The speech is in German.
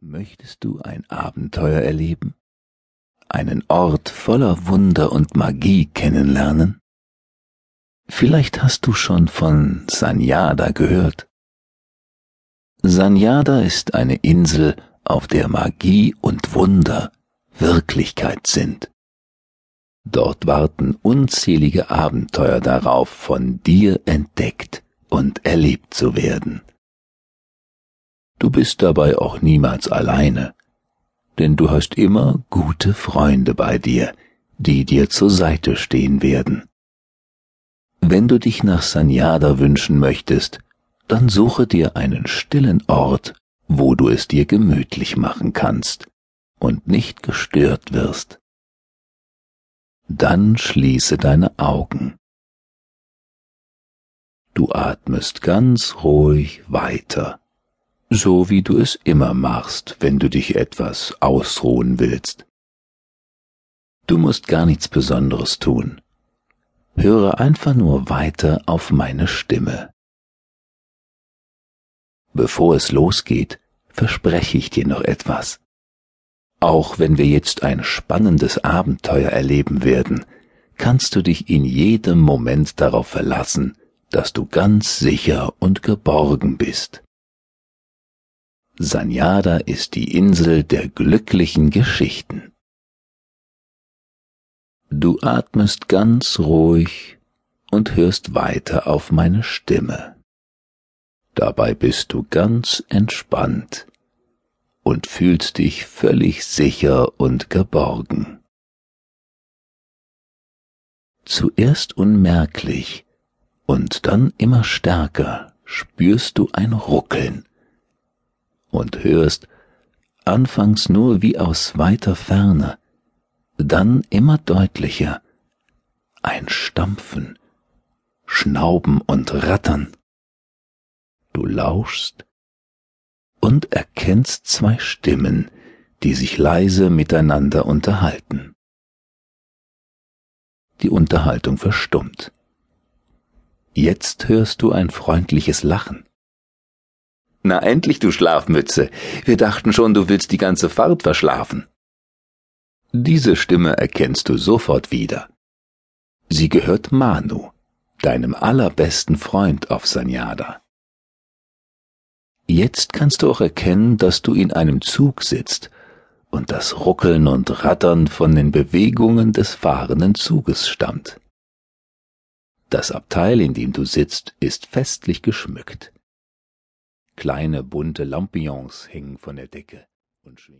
Möchtest du ein Abenteuer erleben? Einen Ort voller Wunder und Magie kennenlernen? Vielleicht hast du schon von Sanyada gehört. Sanyada ist eine Insel, auf der Magie und Wunder Wirklichkeit sind. Dort warten unzählige Abenteuer darauf, von dir entdeckt und erlebt zu werden. Du bist dabei auch niemals alleine, denn du hast immer gute Freunde bei dir, die dir zur Seite stehen werden. Wenn du dich nach Sanyada wünschen möchtest, dann suche dir einen stillen Ort, wo du es dir gemütlich machen kannst und nicht gestört wirst. Dann schließe deine Augen. Du atmest ganz ruhig weiter so wie du es immer machst, wenn du dich etwas ausruhen willst. Du musst gar nichts Besonderes tun. Höre einfach nur weiter auf meine Stimme. Bevor es losgeht, verspreche ich dir noch etwas. Auch wenn wir jetzt ein spannendes Abenteuer erleben werden, kannst du dich in jedem Moment darauf verlassen, dass du ganz sicher und geborgen bist. Sanyada ist die Insel der glücklichen Geschichten. Du atmest ganz ruhig und hörst weiter auf meine Stimme. Dabei bist du ganz entspannt und fühlst dich völlig sicher und geborgen. Zuerst unmerklich und dann immer stärker spürst du ein Ruckeln und hörst, anfangs nur wie aus weiter Ferne, dann immer deutlicher, ein Stampfen, Schnauben und Rattern. Du lauschst und erkennst zwei Stimmen, die sich leise miteinander unterhalten. Die Unterhaltung verstummt. Jetzt hörst du ein freundliches Lachen. Na endlich, du Schlafmütze. Wir dachten schon, du willst die ganze Fahrt verschlafen. Diese Stimme erkennst du sofort wieder. Sie gehört Manu, deinem allerbesten Freund auf Sanyada. Jetzt kannst du auch erkennen, dass du in einem Zug sitzt und das Ruckeln und Rattern von den Bewegungen des fahrenden Zuges stammt. Das Abteil, in dem du sitzt, ist festlich geschmückt. Kleine bunte Lampions hängen von der Decke und schwingen.